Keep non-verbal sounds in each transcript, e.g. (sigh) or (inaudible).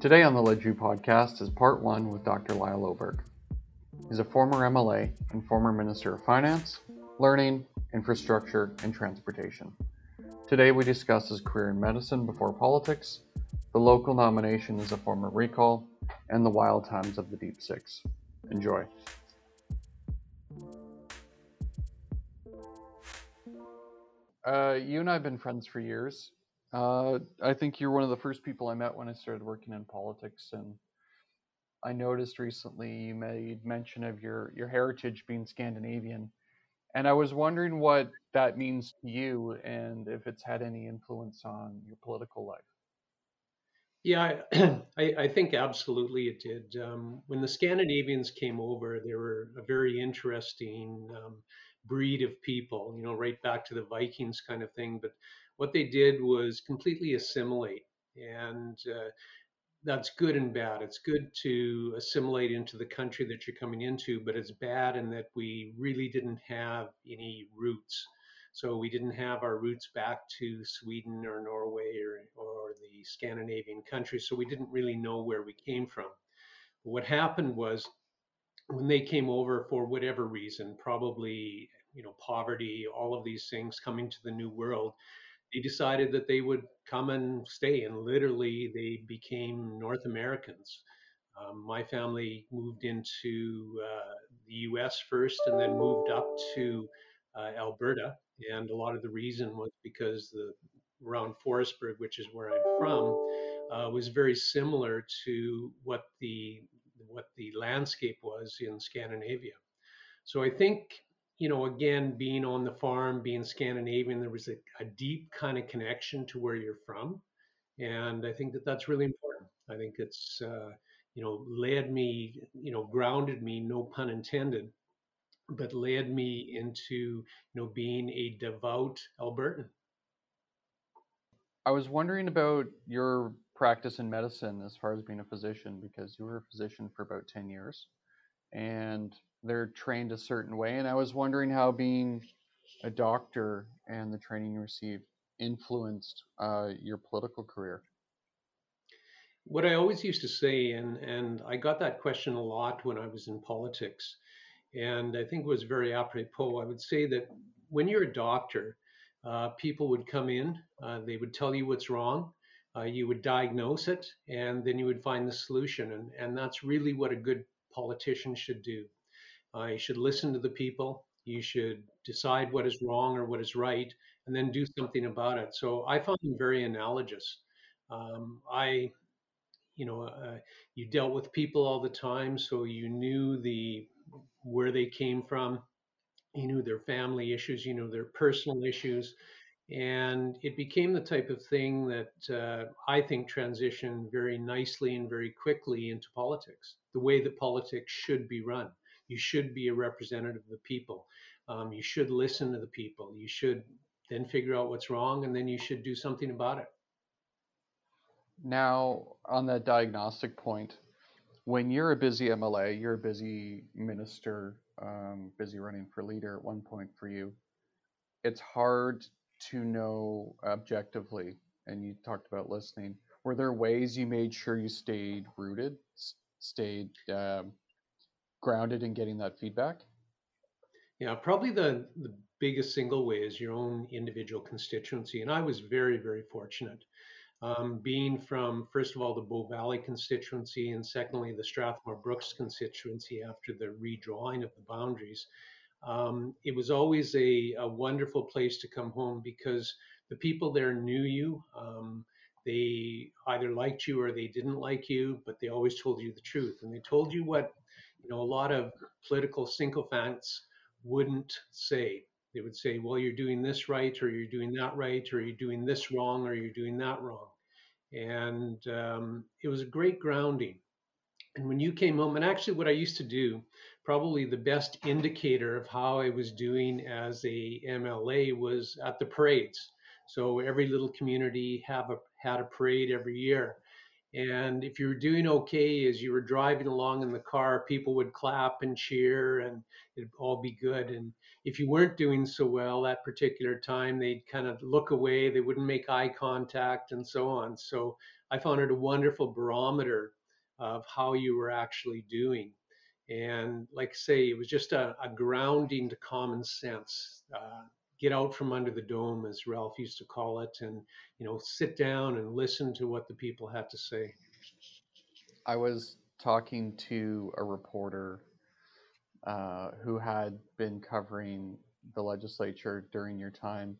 Today on the Ledgeview podcast is part one with Dr. Lyle Oberg. He's a former MLA and former Minister of Finance, Learning, Infrastructure, and Transportation. Today we discuss his career in medicine before politics, the local nomination as a former recall, and the wild times of the Deep Six. Enjoy. Uh, you and I have been friends for years. Uh, I think you're one of the first people I met when I started working in politics, and I noticed recently you made mention of your your heritage being Scandinavian, and I was wondering what that means to you, and if it's had any influence on your political life. Yeah, I, (clears throat) I think absolutely it did. Um, when the Scandinavians came over, they were a very interesting um, breed of people. You know, right back to the Vikings kind of thing, but what they did was completely assimilate. And uh, that's good and bad. It's good to assimilate into the country that you're coming into, but it's bad in that we really didn't have any roots. So we didn't have our roots back to Sweden or Norway or, or the Scandinavian countries. So we didn't really know where we came from. What happened was when they came over for whatever reason, probably you know poverty, all of these things coming to the new world, they decided that they would come and stay, and literally they became North Americans. Um, my family moved into uh, the U.S. first, and then moved up to uh, Alberta. And a lot of the reason was because the around Forestburg, which is where I'm from, uh, was very similar to what the what the landscape was in Scandinavia. So I think you know, again, being on the farm, being Scandinavian, there was a, a, deep kind of connection to where you're from. And I think that that's really important. I think it's, uh, you know, led me, you know, grounded me, no pun intended, but led me into, you know, being a devout Albertan. I was wondering about your practice in medicine as far as being a physician, because you were a physician for about 10 years. And they're trained a certain way. And I was wondering how being a doctor and the training you received influenced uh, your political career. What I always used to say, and, and I got that question a lot when I was in politics, and I think it was very apropos. I would say that when you're a doctor, uh, people would come in, uh, they would tell you what's wrong, uh, you would diagnose it, and then you would find the solution. And, and that's really what a good politician should do. Uh, you should listen to the people. You should decide what is wrong or what is right, and then do something about it. So I found them very analogous. Um, I, you know, uh, you dealt with people all the time, so you knew the where they came from. You knew their family issues. You know their personal issues. And it became the type of thing that uh, I think transitioned very nicely and very quickly into politics, the way that politics should be run you should be a representative of the people. Um, you should listen to the people. You should then figure out what's wrong, and then you should do something about it. Now, on that diagnostic point, when you're a busy MLA, you're a busy minister, um, busy running for leader at one point for you, it's hard to know objectively. And you talked about listening. Were there ways you made sure you stayed rooted, stayed um, grounded in getting that feedback? Yeah, probably the, the biggest single way is your own individual constituency. And I was very, very fortunate. Um, being from, first of all, the Bow Valley constituency, and secondly, the Strathmore Brooks constituency after the redrawing of the boundaries, um, it was always a, a, wonderful place to come home because the people there knew you. Um, they either liked you or they didn't like you, but they always told you the truth. And they told you what you know, a lot of political sycophants wouldn't say. They would say, well, you're doing this right, or you're doing that right, or you're doing this wrong, or you're doing that wrong. And um, it was a great grounding. And when you came home, and actually, what I used to do, probably the best indicator of how I was doing as a MLA was at the parades. So every little community have a had a parade every year, And if you were doing okay as you were driving along in the car, people would clap and cheer and it'd all be good. And if you weren't doing so well that particular time, they'd kind of look away, they wouldn't make eye contact and so on. So I found it a wonderful barometer of how you were actually doing. And like I say, it was just a, a grounding to common sense. Uh, get out from under the dome, as Ralph used to call it, and you know, sit down and listen to what the people had to say. I was talking to a reporter uh, who had been covering the legislature during your time,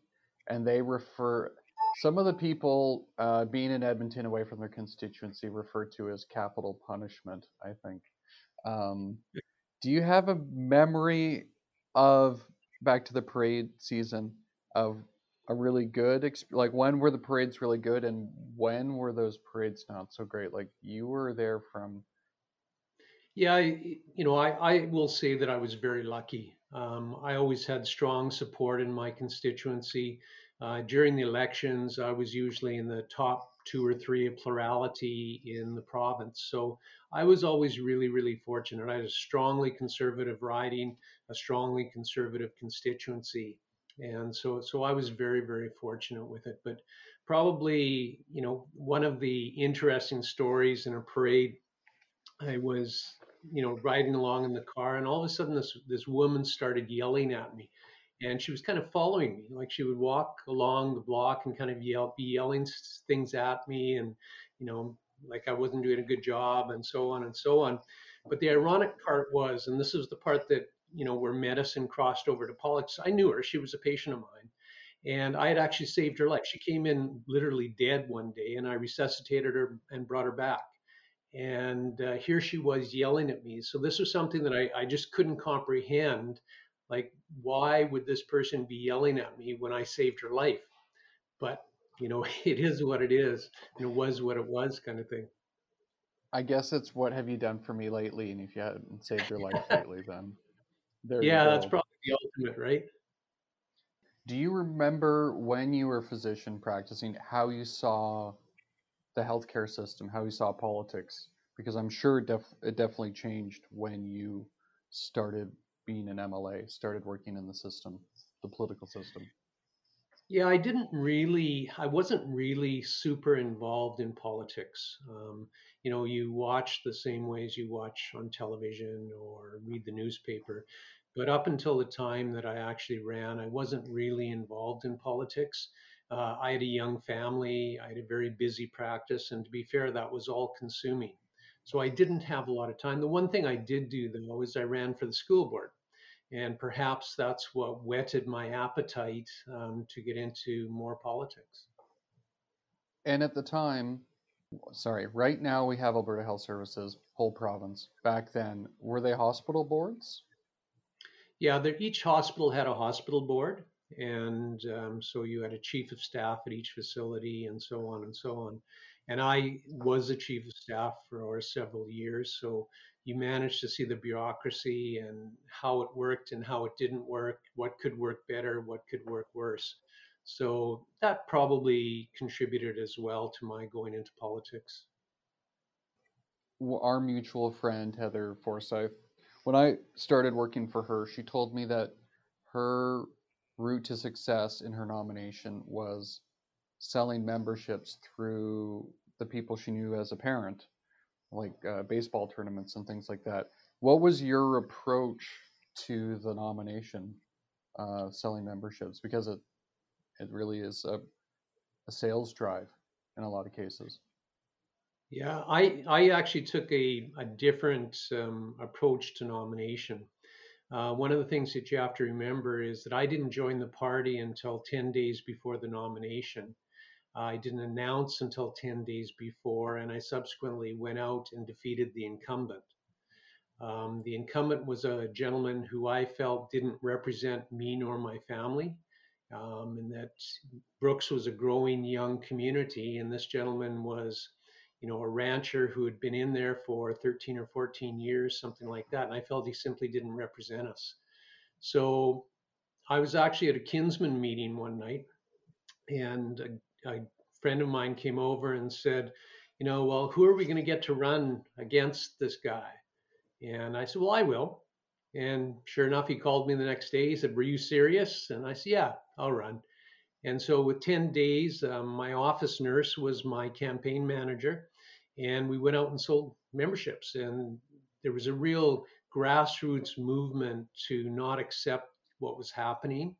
and they refer some of the people uh, being in Edmonton away from their constituency referred to as capital punishment. I think. Um, do you have a memory of back to the parade season of a really good exp- like when were the parades really good and when were those parades not so great? Like you were there from yeah I, you know I, I will say that i was very lucky. Um, i always had strong support in my constituency uh, during the elections i was usually in the top two or three of plurality in the province. So I was always really, really fortunate. I had a strongly conservative riding, a strongly conservative constituency. And so, so I was very, very fortunate with it. But probably, you know, one of the interesting stories in a parade, I was, you know, riding along in the car, and all of a sudden, this this woman started yelling at me and she was kind of following me. Like she would walk along the block and kind of yell, be yelling things at me, and you know, like I wasn't doing a good job, and so on and so on. But the ironic part was, and this is the part that you know where medicine crossed over to politics. I knew her; she was a patient of mine, and I had actually saved her life. She came in literally dead one day, and I resuscitated her and brought her back. And uh, here she was yelling at me. So this was something that I, I just couldn't comprehend like why would this person be yelling at me when i saved her life? But you know (laughs) it is what it is and it was what it was kind of thing. I guess it's what have you done for me lately? And if you hadn't saved your life (laughs) lately then there yeah that's probably the ultimate right? Do you remember when you were a physician practicing how you saw the healthcare system how you saw politics? Because i'm sure it, def- it definitely changed when you started being an MLA, started working in the system, the political system? Yeah, I didn't really, I wasn't really super involved in politics. Um, you know, you watch the same ways you watch on television or read the newspaper. But up until the time that I actually ran, I wasn't really involved in politics. Uh, I had a young family, I had a very busy practice, and to be fair, that was all consuming. So I didn't have a lot of time. The one thing I did do though is I ran for the school board. And perhaps that's what whetted my appetite um, to get into more politics. And at the time, sorry, right now we have Alberta Health Services, whole province. Back then, were they hospital boards? Yeah, each hospital had a hospital board. And um, so you had a chief of staff at each facility and so on and so on. And I was a chief of staff for several years. So you managed to see the bureaucracy and how it worked and how it didn't work, what could work better, what could work worse. So that probably contributed as well to my going into politics. Our mutual friend, Heather Forsyth, when I started working for her, she told me that her route to success in her nomination was selling memberships through the people she knew as a parent like uh, baseball tournaments and things like that. What was your approach to the nomination, uh, selling memberships? Because it it really is a, a sales drive in a lot of cases. Yeah, I I actually took a a different um, approach to nomination. Uh, one of the things that you have to remember is that I didn't join the party until 10 days before the nomination. I didn't announce until 10 days before, and I subsequently went out and defeated the incumbent. Um, the incumbent was a gentleman who I felt didn't represent me nor my family, um, and that Brooks was a growing young community, and this gentleman was, you know, a rancher who had been in there for 13 or 14 years, something like that, and I felt he simply didn't represent us. So I was actually at a kinsman meeting one night, and a friend of mine came over and said, you know, well, who are we going to get to run against this guy? And I said, well, I will. And sure enough, he called me the next day. He said, were you serious? And I said, yeah, I'll run. And so, with 10 days, um, my office nurse was my campaign manager, and we went out and sold memberships. And there was a real grassroots movement to not accept what was happening.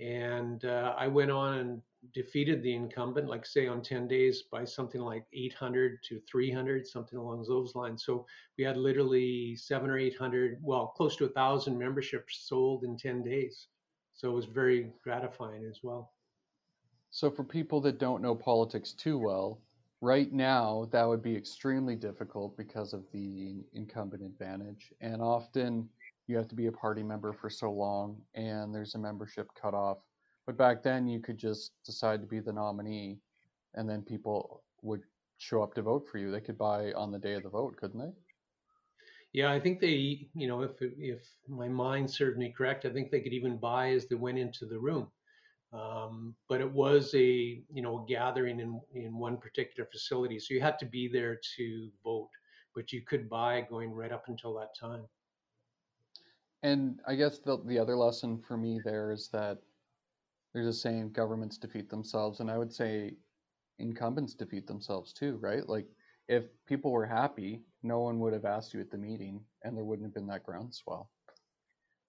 And uh, I went on and defeated the incumbent, like say on 10 days, by something like 800 to 300, something along those lines. So we had literally seven or 800, well, close to a thousand memberships sold in 10 days. So it was very gratifying as well. So for people that don't know politics too well, right now that would be extremely difficult because of the incumbent advantage. And often you have to be a party member for so long and there's a membership cutoff but back then, you could just decide to be the nominee, and then people would show up to vote for you. They could buy on the day of the vote, couldn't they? Yeah, I think they, you know, if if my mind serves me correct, I think they could even buy as they went into the room. Um, but it was a, you know, a gathering in in one particular facility, so you had to be there to vote. But you could buy going right up until that time. And I guess the the other lesson for me there is that there's a saying governments defeat themselves and i would say incumbents defeat themselves too right? Like if people were happy no one would have asked you at the meeting and there wouldn't have been that groundswell.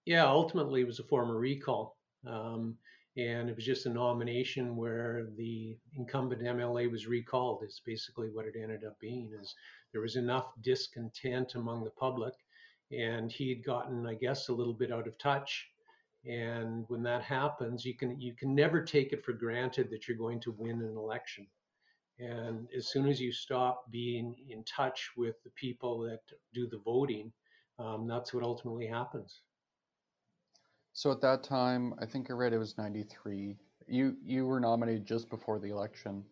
Yeah ultimately it was a former recall. Um, and it was just a nomination where the incumbent mla was recalled is basically what it ended up being is there was enough discontent among the public and he'd gotten i guess a little bit out of touch and when that happens, you can you can never take it for granted that you're going to win an election. And as soon as you stop being in touch with the people that do the voting, um, that's what ultimately happens. So at that time, I think I read it was 93. You you were nominated just before the election.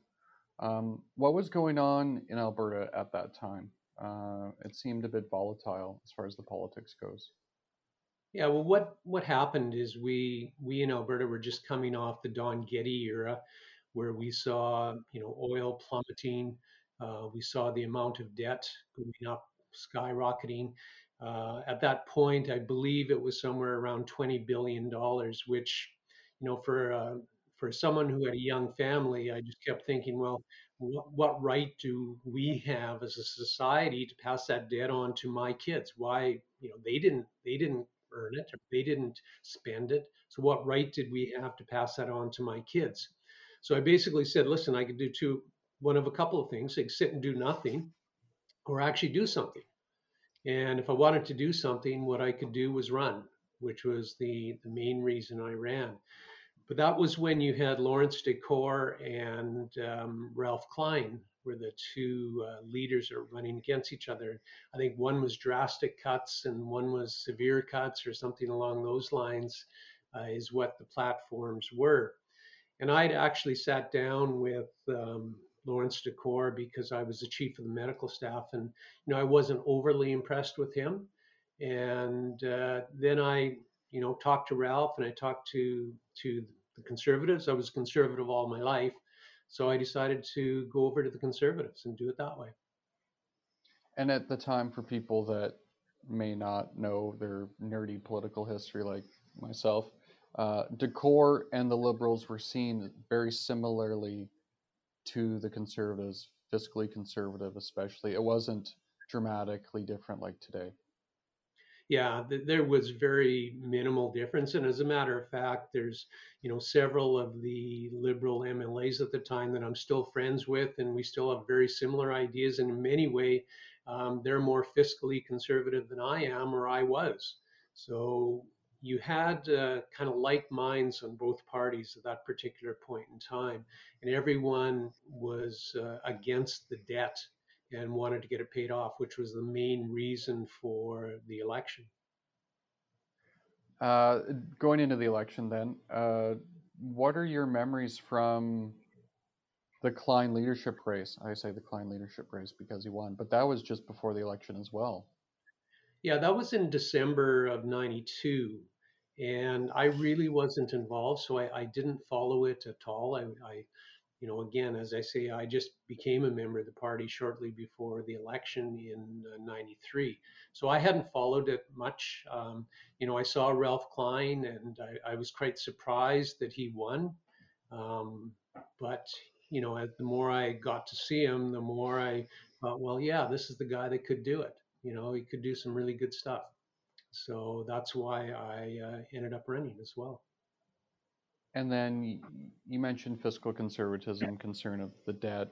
Um, what was going on in Alberta at that time? Uh, it seemed a bit volatile as far as the politics goes. Yeah, well, what what happened is we we in Alberta were just coming off the Don Getty era, where we saw you know oil plummeting, uh, we saw the amount of debt going up, skyrocketing. Uh, at that point, I believe it was somewhere around twenty billion dollars, which you know for uh, for someone who had a young family, I just kept thinking, well, what, what right do we have as a society to pass that debt on to my kids? Why, you know, they didn't they didn't earn it, they didn't spend it. So what right did we have to pass that on to my kids? So I basically said, listen, I could do two, one of a couple of things. Could sit and do nothing, or actually do something. And if I wanted to do something, what I could do was run, which was the, the main reason I ran. But that was when you had Laurence Decore and um, Ralph Klein where the two uh, leaders are running against each other. I think one was drastic cuts and one was severe cuts or something along those lines, uh, is what the platforms were. And I'd actually sat down with um, Laurence Decore because I was the chief of the medical staff, and you know I wasn't overly impressed with him. And uh, then I, you know, talked to Ralph and I talked to to the conservatives. I was conservative all my life, so I decided to go over to the conservatives and do it that way. And at the time, for people that may not know their nerdy political history like myself, uh, Decore and the liberals were seen very similarly to the conservatives, fiscally conservative especially. It wasn't dramatically different like today yeah, th- there was very minimal difference. And as a matter of fact, there's, you know, several of the liberal MLAs at the time that I'm still friends with, and we still have very similar ideas. And in many way, um, they're more fiscally conservative than I am or I was. So you had uh, kind of like minds on both parties at that particular point in time, and everyone was uh, against the debt and wanted to get it paid off, which was the main reason for the election. Uh, going into the election, then, uh, what are your memories from the Klein leadership race? I say the Klein leadership race because he won, but that was just before the election as well. Yeah, that was in December of 92. And I really wasn't involved, so I, I didn't follow it at all. I, I you know, again, as I say, I just became a member of the party shortly before the election in '93. Uh, so I hadn't followed it much. Um, you know, I saw Ralph Klein and I, I was quite surprised that he won. Um, but, you know, the more I got to see him, the more I thought, well, yeah, this is the guy that could do it. You know, he could do some really good stuff. So that's why I uh, ended up running as well. And then you mentioned fiscal conservatism, concern of the debt.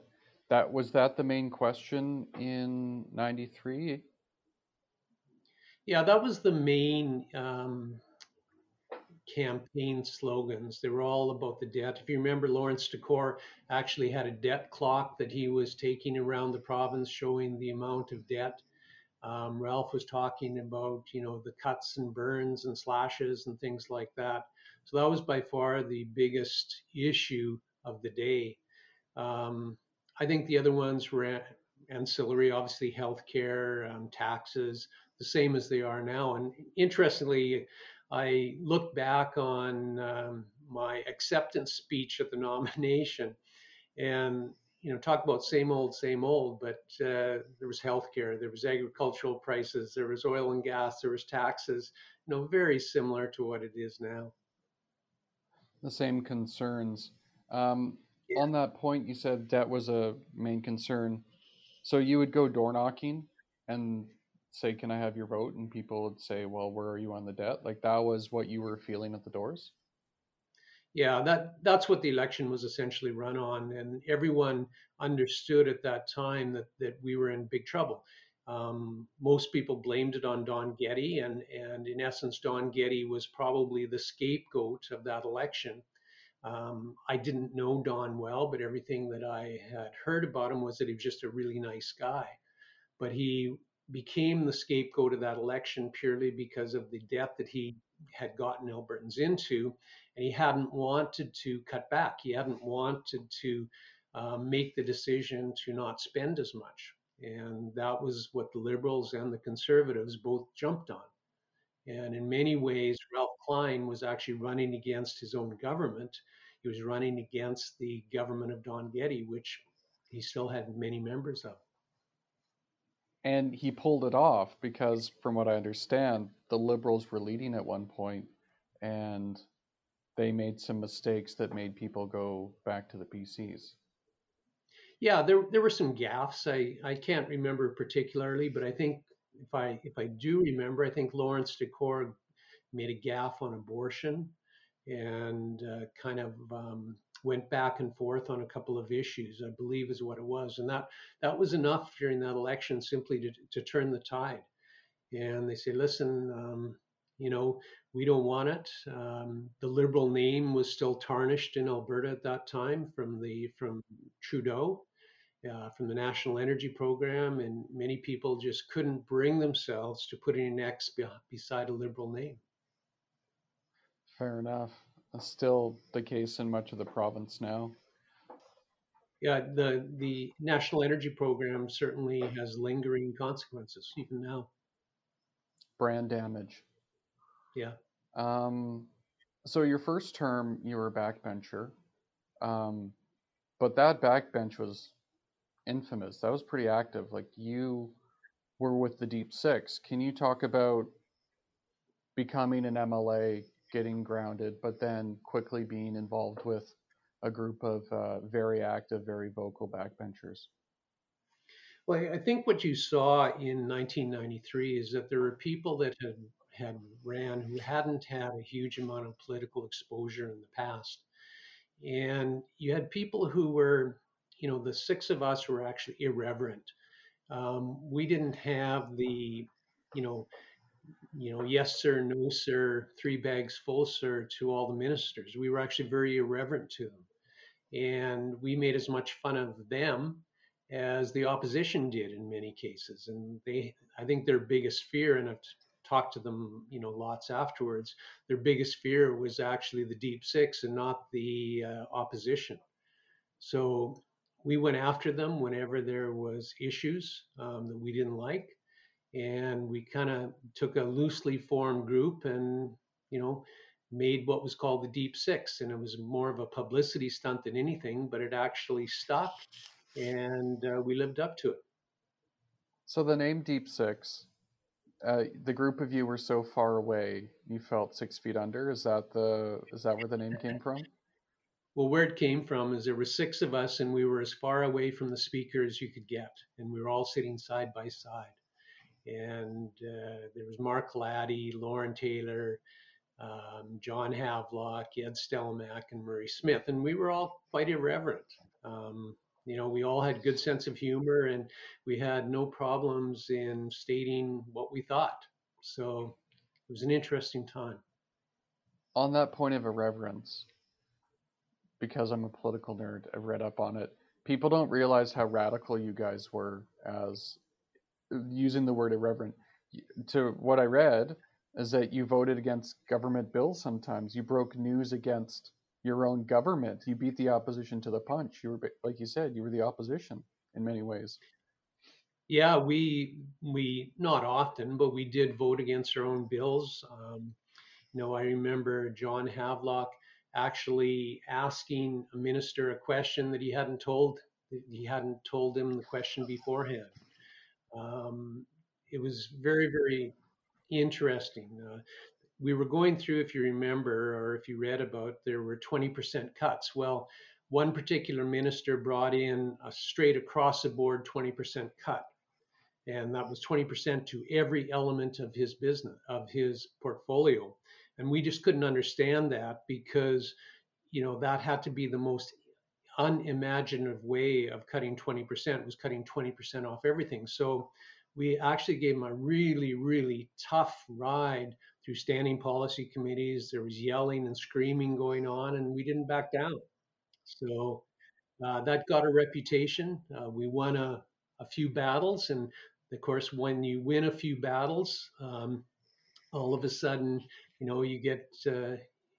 That was that the main question in '93. Yeah, that was the main um, campaign slogans. They were all about the debt. If you remember, Laurence Decore actually had a debt clock that he was taking around the province, showing the amount of debt. Um, Ralph was talking about, you know, the cuts and burns and slashes and things like that. So that was by far the biggest issue of the day. Um, I think the other ones were ancillary, obviously healthcare, um, taxes, the same as they are now. And interestingly, I look back on um, my acceptance speech at the (laughs) nomination, and you know, talk about same old, same old. But uh, there was healthcare, there was agricultural prices, there was oil and gas, there was taxes. You know, very similar to what it is now the same concerns. Um, yeah. On that point, you said debt was a main concern. So you would go door knocking and say, "Can I have your vote?" And people would say, "Well, where are you on the debt?" Like that was what you were feeling at the doors. Yeah, that that's what the election was essentially run on, and everyone understood at that time that that we were in big trouble. Um, most people blamed it on Don Getty, and, and in essence, Don Getty was probably the scapegoat of that election. Um, I didn't know Don well, but everything that I had heard about him was that he was just a really nice guy. But he became the scapegoat of that election purely because of the debt that he had gotten Albertans into, and he hadn't wanted to cut back. He hadn't wanted to uh, make the decision to not spend as much. And that was what the liberals and the conservatives both jumped on. And in many ways, Ralph Klein was actually running against his own government. He was running against the government of Don Getty, which he still had many members of. And he pulled it off because, from what I understand, the liberals were leading at one point and they made some mistakes that made people go back to the PCs. Yeah, there there were some gaffes. I I can't remember particularly, but I think if I if I do remember, I think Laurence Decore made a gaffe on abortion, and uh, kind of um, went back and forth on a couple of issues. I believe is what it was, and that that was enough during that election simply to to turn the tide. And they say, listen, um, you know, we don't want it. Um, the liberal name was still tarnished in Alberta at that time from the from Trudeau, uh, from the National Energy Program, and many people just couldn't bring themselves to putting an X be- beside a liberal name. Fair enough. Still the case in much of the province now. Yeah, the the National Energy Program certainly has lingering consequences even now. Brand damage. Yeah. Um, so your first term, you were a backbencher, um, but that backbench was infamous. That was pretty active. Like you were with the Deep Six. Can you talk about becoming an MLA, getting grounded, but then quickly being involved with a group of uh, very active, very vocal backbenchers? Well, I think what you saw in 1993 is that there were people that had had ran who hadn't had a huge amount of political exposure in the past. And you had people who were, you know, the six of us were actually irreverent. Um, we didn't have the, you know, you know, yes sir, no sir, three bags full sir to all the ministers. We were actually very irreverent to them, and we made as much fun of them as the opposition did in many cases. And they, I think, their biggest fear, and I've talked to them, you know, lots afterwards. Their biggest fear was actually the deep six and not the uh, opposition. So we went after them whenever there was issues um, that we didn't like, and we kind of took a loosely formed group and you know made what was called the Deep Six, and it was more of a publicity stunt than anything, but it actually stuck, and uh, we lived up to it. So the name Deep Six, uh, the group of you were so far away, you felt six feet under. Is that the is that where the name came from? Well, where it came from is there were six of us, and we were as far away from the speaker as you could get, and we were all sitting side by side. And uh, there was Mark Hlady, Lorne Taylor, um, Jon Havelock, Ed Stelmach, and Murray Smith, and we were all quite irreverent. Um, you know, we all had good sense of humor, and we had no problems in stating what we thought. So it was an interesting time. On that point of irreverence, because I'm a political nerd, I've read up on it. People don't realize how radical you guys were as using the word irreverent. To what I read, is that you voted against government bills sometimes. You broke news against your own government. You beat the opposition to the punch. You were, like you said, you were the opposition in many ways. Yeah, we we not often, but we did vote against our own bills. Um, you know, I remember Jon Havelock actually asking a minister a question that he hadn't told he hadn't told him the question beforehand. Um, it was very very interesting. Uh, we were going through, if you remember, or if you read about, there were 20% cuts. Well, one particular minister brought in a straight across the board 20% cut. And that was 20% to every element of his business, of his portfolio. And we just couldn't understand that because, you know, that had to be the most unimaginative way of cutting 20% was cutting 20% off everything. So we actually gave them a really, really tough ride through standing policy committees. There was yelling and screaming going on, and we didn't back down. So uh, that got a reputation. Uh, we won a, a few battles, and of course, when you win a few battles, um, all of a sudden, you know, you get, uh,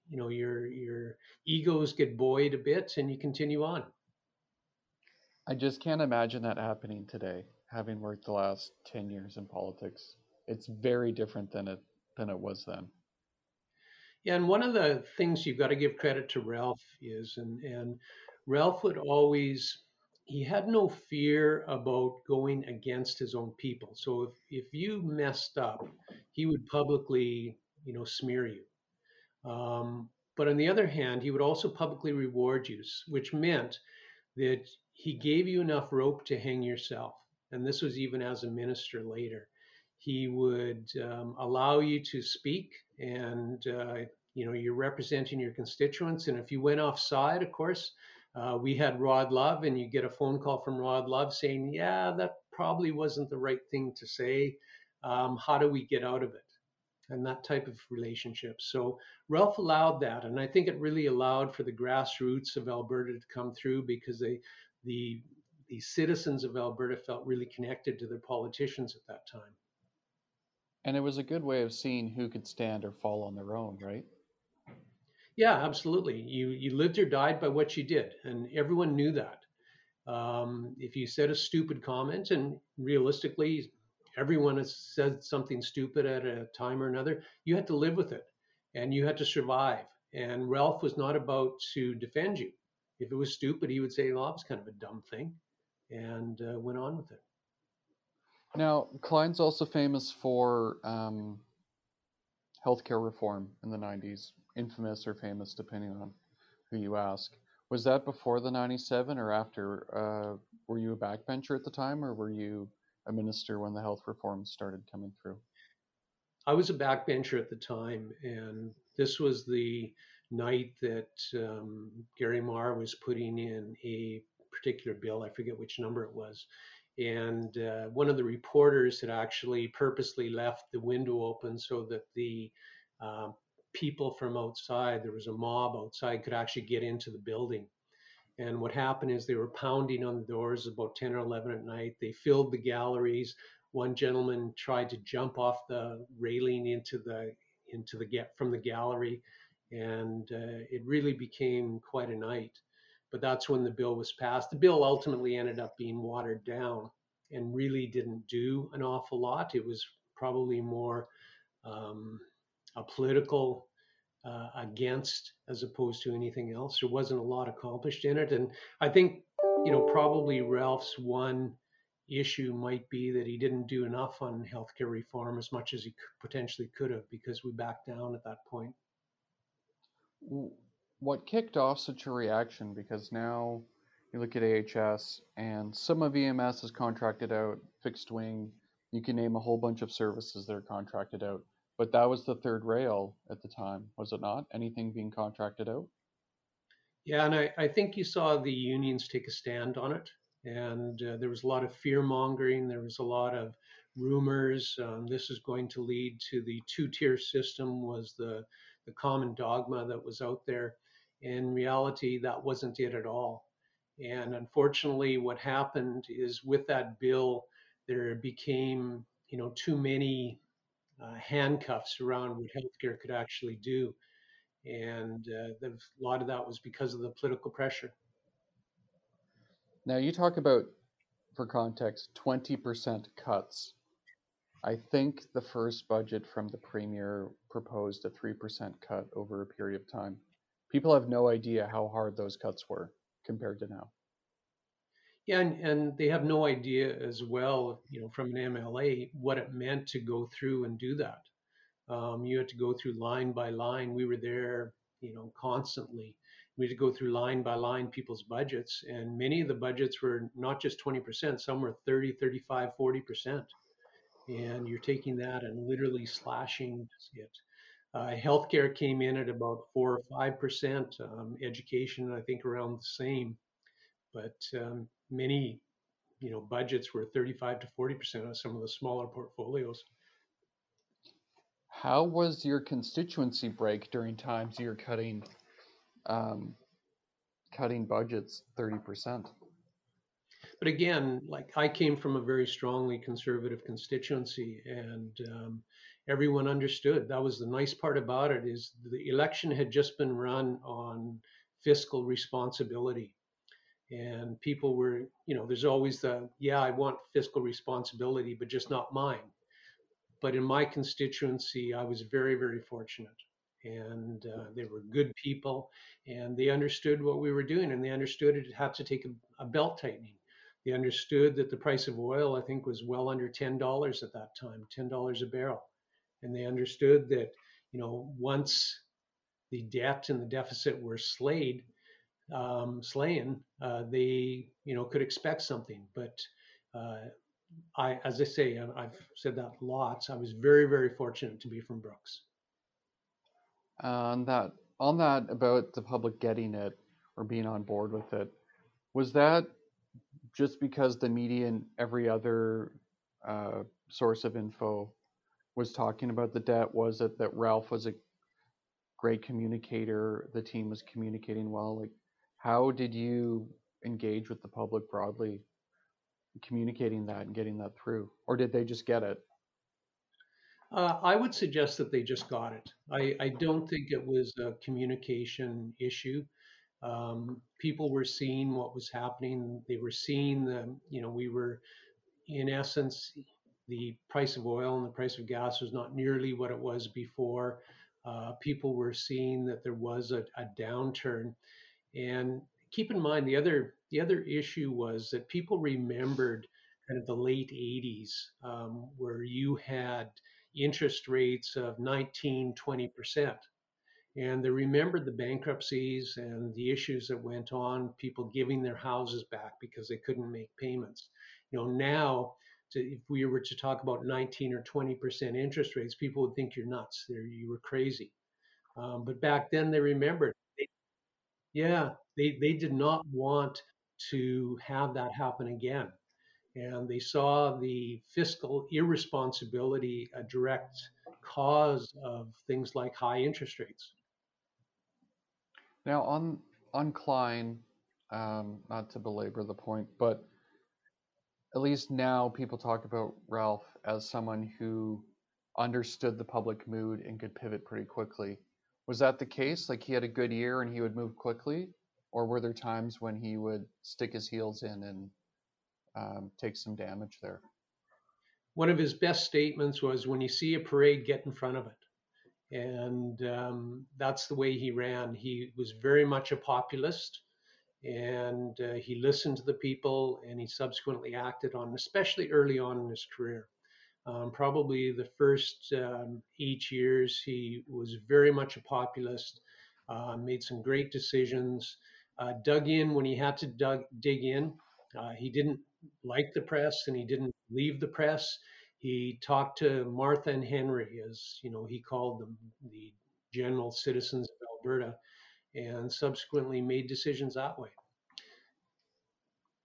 you know, your your egos get buoyed a bit, and you continue on. I just can't imagine that happening today having worked the last 10 years in politics. It's very different than it than it was then. Yeah, and one of the things you've got to give credit to Ralph is and and Ralph would always he had no fear about going against his own people. So if if you messed up, he would publicly, you know, smear you. Um, but on the other hand, he would also publicly reward you, which meant that he gave you enough rope to hang yourself and this was even as a minister later. He would um, allow you to speak, and uh, you know you're representing your constituents. And if you went offside, of course, uh, we had Rod Love, and you get a phone call from Rod Love saying, "Yeah, that probably wasn't the right thing to say. Um, how do we get out of it?" And that type of relationship. So Ralph allowed that, and I think it really allowed for the grassroots of Alberta to come through because they the the citizens of Alberta felt really connected to their politicians at that time. And it was a good way of seeing who could stand or fall on their own, right? Yeah, absolutely. You you lived or died by what you did, and everyone knew that. Um, if you said a stupid comment, and realistically, everyone has said something stupid at a time or another, you had to live with it, and you had to survive. And Ralph was not about to defend you. If it was stupid, he would say, "Well, was kind of a dumb thing." and uh, went on with it. Now, Klein's also famous for um, healthcare reform in the 90s, infamous or famous, depending on who you ask. Was that before the 97 or after? Uh, were you a backbencher at the time or were you a minister when the health reforms started coming through? I was a backbencher at the time, and this was the night that um, Gary Mar was putting in a particular bill. I forget which number it was. And uh, one of the reporters had actually purposely left the window open so that the uh, people from outside, there was a mob outside, could actually get into the building. And what happened is they were pounding on the doors about 10 or 11 at night. They filled the galleries. One gentleman tried to jump off the railing into the into the get from the gallery, and uh, it really became quite a night but that's when the bill was passed. The bill ultimately ended up being watered down and really didn't do an awful lot. It was probably more um, a political uh, against as opposed to anything else. There wasn't a lot accomplished in it, and I think you know probably Ralph's one issue might be that he didn't do enough on healthcare reform as much as he potentially could have because we backed down at that point. What kicked off such a reaction? Because now you look at AHS and some of EMS is contracted out, fixed wing. You can name a whole bunch of services that are contracted out. But that was the third rail at the time, was it not? Anything being contracted out? Yeah, and I, I think you saw the unions take a stand on it and uh, there was a lot of fear mongering. There was a lot of rumors. Um, this is going to lead to the two-tier system was the the common dogma that was out there. In reality, that wasn't it at all. And unfortunately, what happened is with that bill, there became you know too many uh, handcuffs around what healthcare could actually do, and uh, the, a lot of that was because of the political pressure. Now you talk about, for context, 20% cuts. I think the first budget from the premier proposed a 3% cut over a period of time. People have no idea how hard those cuts were compared to now. Yeah, and, and they have no idea as well, you know, from an MLA, what it meant to go through and do that. Um, you had to go through line by line. We were there, you know, constantly. We had to go through line by line people's budgets and many of the budgets were not just 20% some were 30 35 40% and you're taking that and literally slashing it. Uh, healthcare came in at about 4 or 5% um, education i think around the same but um, many you know budgets were 35 to 40% of some of the smaller portfolios how was your constituency break during times you're cutting um, cutting budgets 30%. But again, like I came from a very strongly conservative constituency, and um, everyone understood. That was the nice part about it is the election had just been run on fiscal responsibility, and people were, you know, there's always the yeah, I want fiscal responsibility, but just not mine. But in my constituency, I was very, very fortunate. And uh, they were good people and they understood what we were doing and they understood it had to take a, a, belt tightening. They understood that the price of oil i think was well under $10 at that time $10 a barrel. And they understood that you know once the debt and the deficit were slayed um, slain uh, they you know could expect something. But uh, I, as I say, I've said that lots. I was very, very fortunate to be from Brooks. On that on that about the public getting it or being on board with it was that just because the media and every other uh, source of info was talking about the debt? Was it that ralph was a great communicator the team was communicating well like how did you engage with the public broadly communicating that and getting that through or did they just get it uh, I would suggest that they just got it. I, I don't think it was a communication issue. Um, people were seeing what was happening. They were seeing the, you know, we were, in essence, the price of oil and the price of gas was not nearly what it was before. Uh, people were seeing that there was a, a downturn, and keep in mind the other the other issue was that people remembered kind of the late 80s um, where you had interest rates of 19, 20%. And they remembered the bankruptcies and the issues that went on, people giving their houses back because they couldn't make payments. You know, now, to, if we were to talk about 19 or 20% interest rates, people would think you're nuts. You were crazy. Um, but back then, they remembered. Yeah, they, they did not want to have that happen again and they saw the fiscal irresponsibility a direct cause of things like high interest rates. Now, on on Klein, um, not to belabor the point, but at least now people talk about Ralph as someone who understood the public mood and could pivot pretty quickly. Was that the case? Like he had a good year and he would move quickly, or were there times when he would stick his heels in and um, take some damage there. One of his best statements was when you see a parade, get in front of it. And um, that's the way he ran. He was very much a populist and uh, he listened to the people and he subsequently acted on, especially early on in his career. Um, probably the first um, eight years, he was very much a populist, uh, made some great decisions, uh, dug in when he had to dug, dig in. Uh, he didn't like the press and he didn't leave the press. He talked to Martha and Henry, as you know, he called them, the general citizens of Alberta, and subsequently made decisions that way.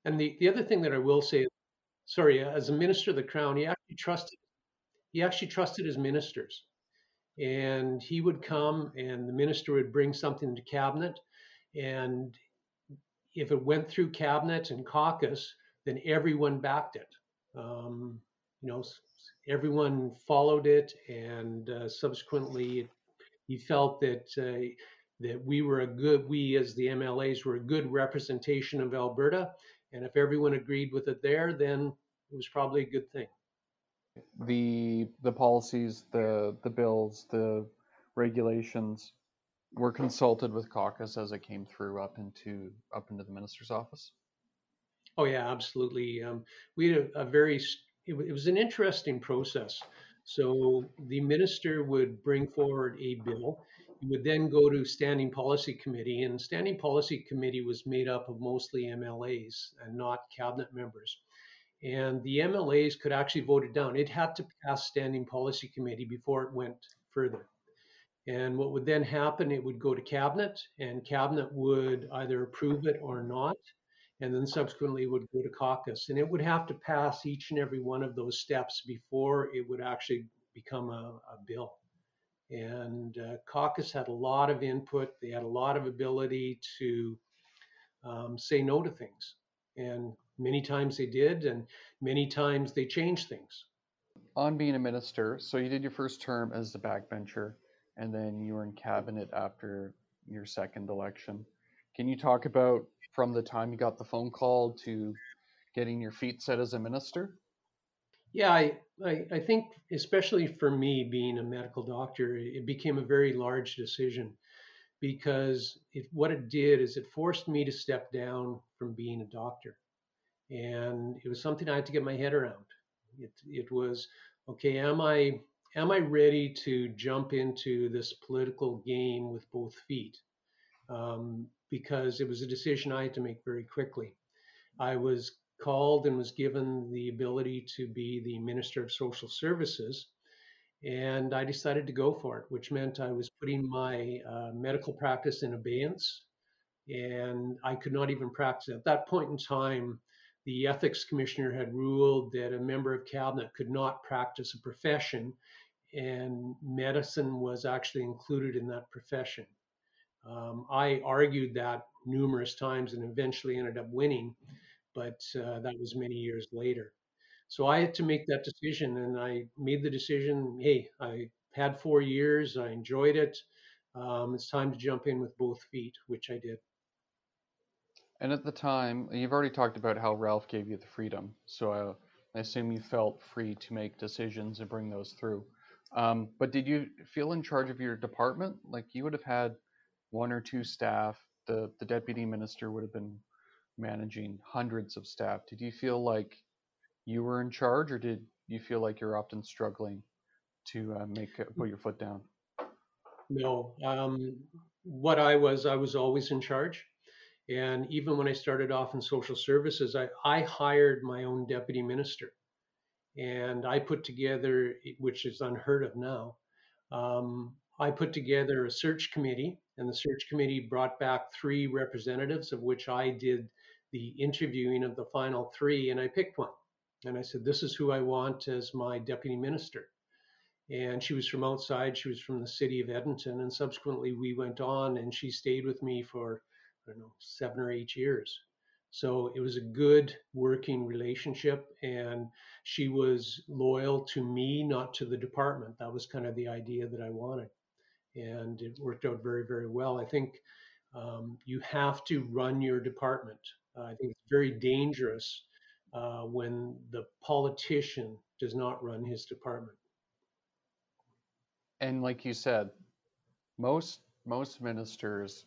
And the, the other thing that I will say, sorry, as a minister of the crown, he actually trusted he actually trusted his ministers. And he would come and the minister would bring something to cabinet. And if it went through cabinet and caucus, then everyone backed it. Um, you know, everyone followed it, and uh, subsequently, he felt that uh, that we were a good, we as the MLAs were a good representation of Alberta, and if everyone agreed with it there, then it was probably a good thing. The the policies, the the bills, the regulations were consulted with caucus as it came through up into up into the minister's office. Oh yeah, absolutely. Um, we had a, a very it, it was an interesting process. So the minister would bring forward a bill. He would then go to standing policy committee, and standing policy committee was made up of mostly MLAs and not cabinet members. And the MLAs could actually vote it down. It had to pass standing policy committee before it went further. And what would then happen, it would go to cabinet, and cabinet would either approve it or not and then subsequently would go to caucus. And it would have to pass each and every one of those steps before it would actually become a, a bill. And uh, caucus had a lot of input. They had a lot of ability to um, say no to things. And many times they did, and many times they changed things. On being a minister, so you did your first term as the backbencher, and then you were in cabinet after your second election. Can you talk about from the time you got the phone call to getting your feet set as a minister? Yeah, I, I, I think especially for me being a medical doctor, it became a very large decision because it, what it did is it forced me to step down from being a doctor. And it was something I had to get my head around. It, it was, okay, am I, am I ready to jump into this political game with both feet? Um, because it was a decision I had to make very quickly. I was called and was given the ability to be the Minister of Social Services, and I decided to go for it, which meant I was putting my uh, medical practice in abeyance, and I could not even practice. At that point in time, the ethics commissioner had ruled that a member of cabinet could not practice a profession, and medicine was actually included in that profession. Um, I argued that numerous times and eventually ended up winning, but uh, that was many years later. So I had to make that decision, and I made the decision. Hey, I had four years. I enjoyed it. Um, it's time to jump in with both feet, which I did. And at the time, you've already talked about how Ralph gave you the freedom. So I, assume you felt free to make decisions and bring those through. Um, but did you feel in charge of your department? Like you would have had one or two staff. The the deputy minister would have been managing hundreds of staff. Did you feel like you were in charge, or did you feel like you're often struggling to uh, make uh, put your foot down? No, um, what I was, I was always in charge. And even when I started off in social services, I, I hired my own deputy minister. And I put together, which is unheard of now, um, I put together a search committee and the search committee brought back three representatives, of which I did the interviewing of the final three, and I picked one. And I said, This is who I want as my deputy minister. And she was from outside, she was from the city of Edmonton. And subsequently, we went on, and she stayed with me for, I don't know, seven or eight years. So it was a good working relationship. And she was loyal to me, not to the department. That was kind of the idea that I wanted and it worked out very, very well. I think um, you have to run your department. Uh, I think it's very dangerous uh, when the politician does not run his department. And like you said, most most ministers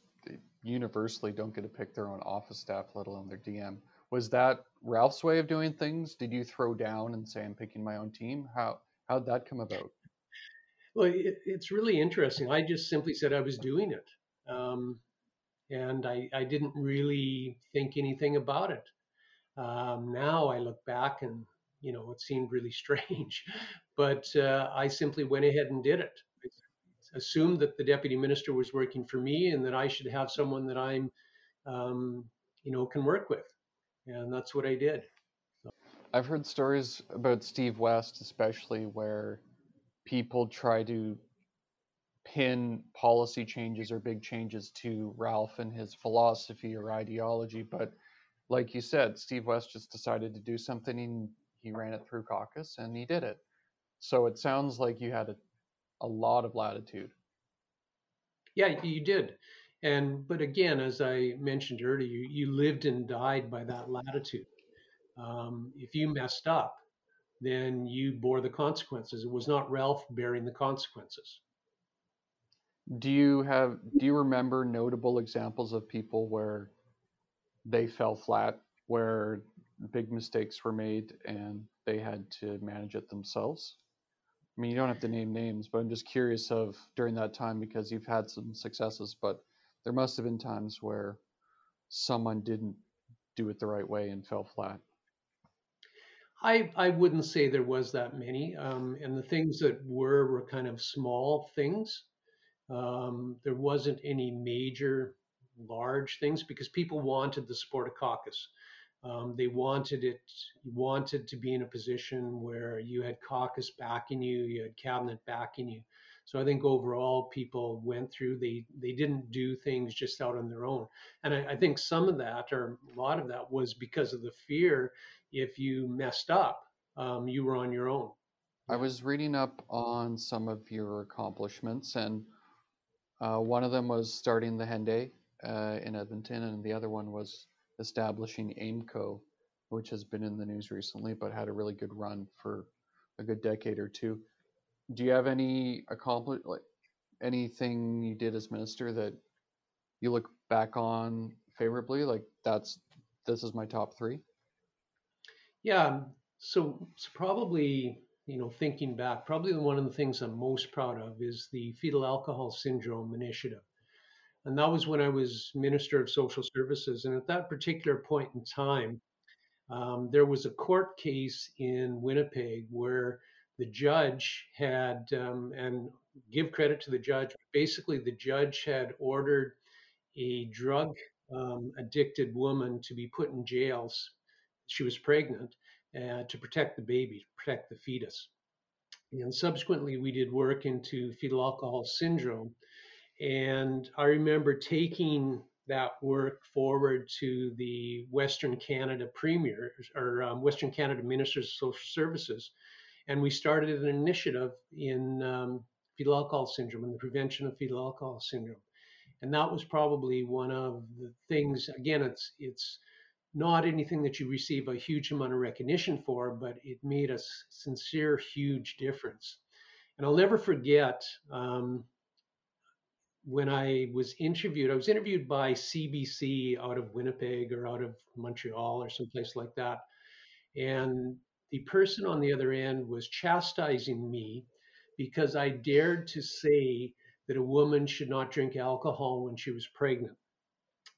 universally don't get to pick their own office staff, let alone their DM. Was that Ralph's way of doing things? Did you throw down and say I'm picking my own team? How how'd that come about? Well, it, it's really interesting. I just simply said I was doing it, um, and I, I didn't really think anything about it. Um, now I look back and you know it seemed really (laughs) strange, but uh, I simply went ahead and did it. Assumed that the deputy minister was working for me and that I should have someone that I'm, um, you know, can work with, and that's what I did. So. I've heard stories about Steve West, especially where people try to pin policy changes or big changes to Ralph and his philosophy or ideology, but like you said, Steve West just decided to do something and he ran it through caucus and he did it. So it sounds like you had a, a lot of latitude. Yeah, you did. And but again, as I mentioned earlier, you, you lived and died by that latitude. Um, if you messed up, then you bore the consequences. It was not Ralph bearing the consequences. Do you have do you remember notable examples of people where they fell flat where big mistakes were made and they had to manage it themselves? I mean, you don't have to name names, but I'm just curious of during that time because you've had some successes, but there must have been times where someone didn't do it the right way and fell flat. I, I wouldn't say there was that many. Um, and the things that were were kind of small things. Um, there wasn't any major large things because people wanted the support of caucus. Um, they wanted it, wanted to be in a position where you had caucus backing you, you had cabinet backing you. So I think overall people went through, they, they didn't do things just out on their own. And I, I think some of that, or a lot of that, was because of the fear if you messed up, um, you were on your own. I was reading up on some of your accomplishments, and uh, one of them was starting the Henday uh, in Edmonton, and the other one was establishing AIMCO, which has been in the news recently, but had a really good run for a good decade or two. Do you have any accomplish like anything you did as minister that you look back on favorably? Like that's this is my top three. Yeah, um, so it's probably you know thinking back, probably one of the things I'm most proud of is the fetal alcohol syndrome initiative. And that was when I was Minister of Social Services. And at that particular point in time, um, there was a court case in Winnipeg where the judge had, um, and give credit to the judge, basically, the judge had ordered a drug um, addicted woman to be put in jails. She was pregnant uh, to protect the baby, to protect the fetus. And subsequently, we did work into fetal alcohol syndrome and I remember taking that work forward to the Western Canada Premier or um, Western Canada Ministers of Social Services. And we started an initiative in um, fetal alcohol syndrome and the prevention of fetal alcohol syndrome. And that was probably one of the things, again, it's, it's, not anything that you receive a huge amount of recognition for, but it made a sincere, huge difference. And I'll never forget um, when I was interviewed, I was interviewed by CBC out of Winnipeg or out of Montreal or someplace like that. And the person on the other end was chastising me because I dared to say that a woman should not drink alcohol when she was pregnant.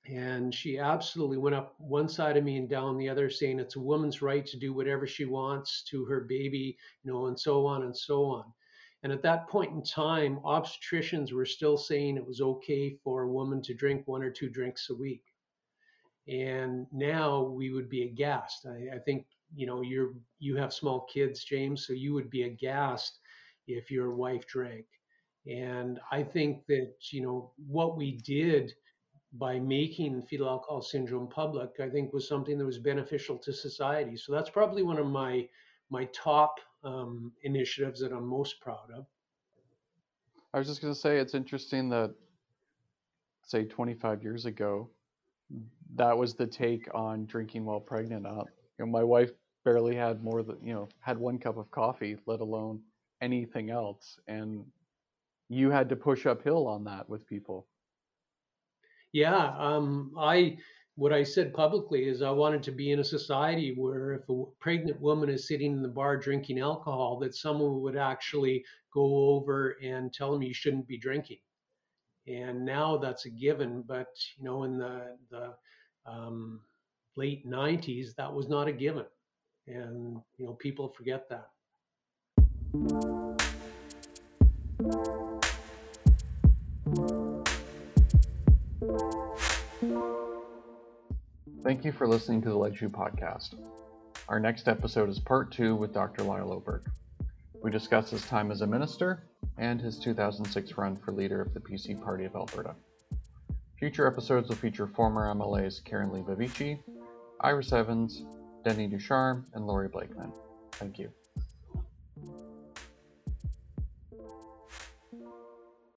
And she absolutely went up one side of me and down the other, saying it's a woman's right to do whatever she wants to her baby, you know, and so on and so on. And at that point in time, obstetricians were still saying it was okay for a woman to drink one or two drinks a week. And now we would be aghast. I, I think, you know, you're you have small kids, James, so you would be aghast if your wife drank. And I think that, you know, what we did by making fetal alcohol syndrome public, I think was something that was beneficial to society. So that's probably one of my my top um, initiatives that I'm most proud of. I was just going to say it's interesting that, say, 25 years ago, that was the take on drinking while pregnant. Uh, you know, my wife barely had more than you know had one cup of coffee, let alone anything else. And you had to push uphill on that with people. Yeah, um, I what I said publicly is I wanted to be in a society where if a pregnant woman is sitting in the bar drinking alcohol, that someone would actually go over and tell them you shouldn't be drinking. And now that's a given, but you know, in the the um, late '90s, that was not a given, and you know, people forget that. Thank you for listening to the Ledgeview Podcast. Our next episode is part two with Dr. Lyle Oberg. We discuss his time as a minister and his 2006 run for leader of the PC Party of Alberta. Future episodes will feature former MLAs Karen Leibovici, Iris Evans, Denis Ducharme, and Laurie Blakeman. Thank you.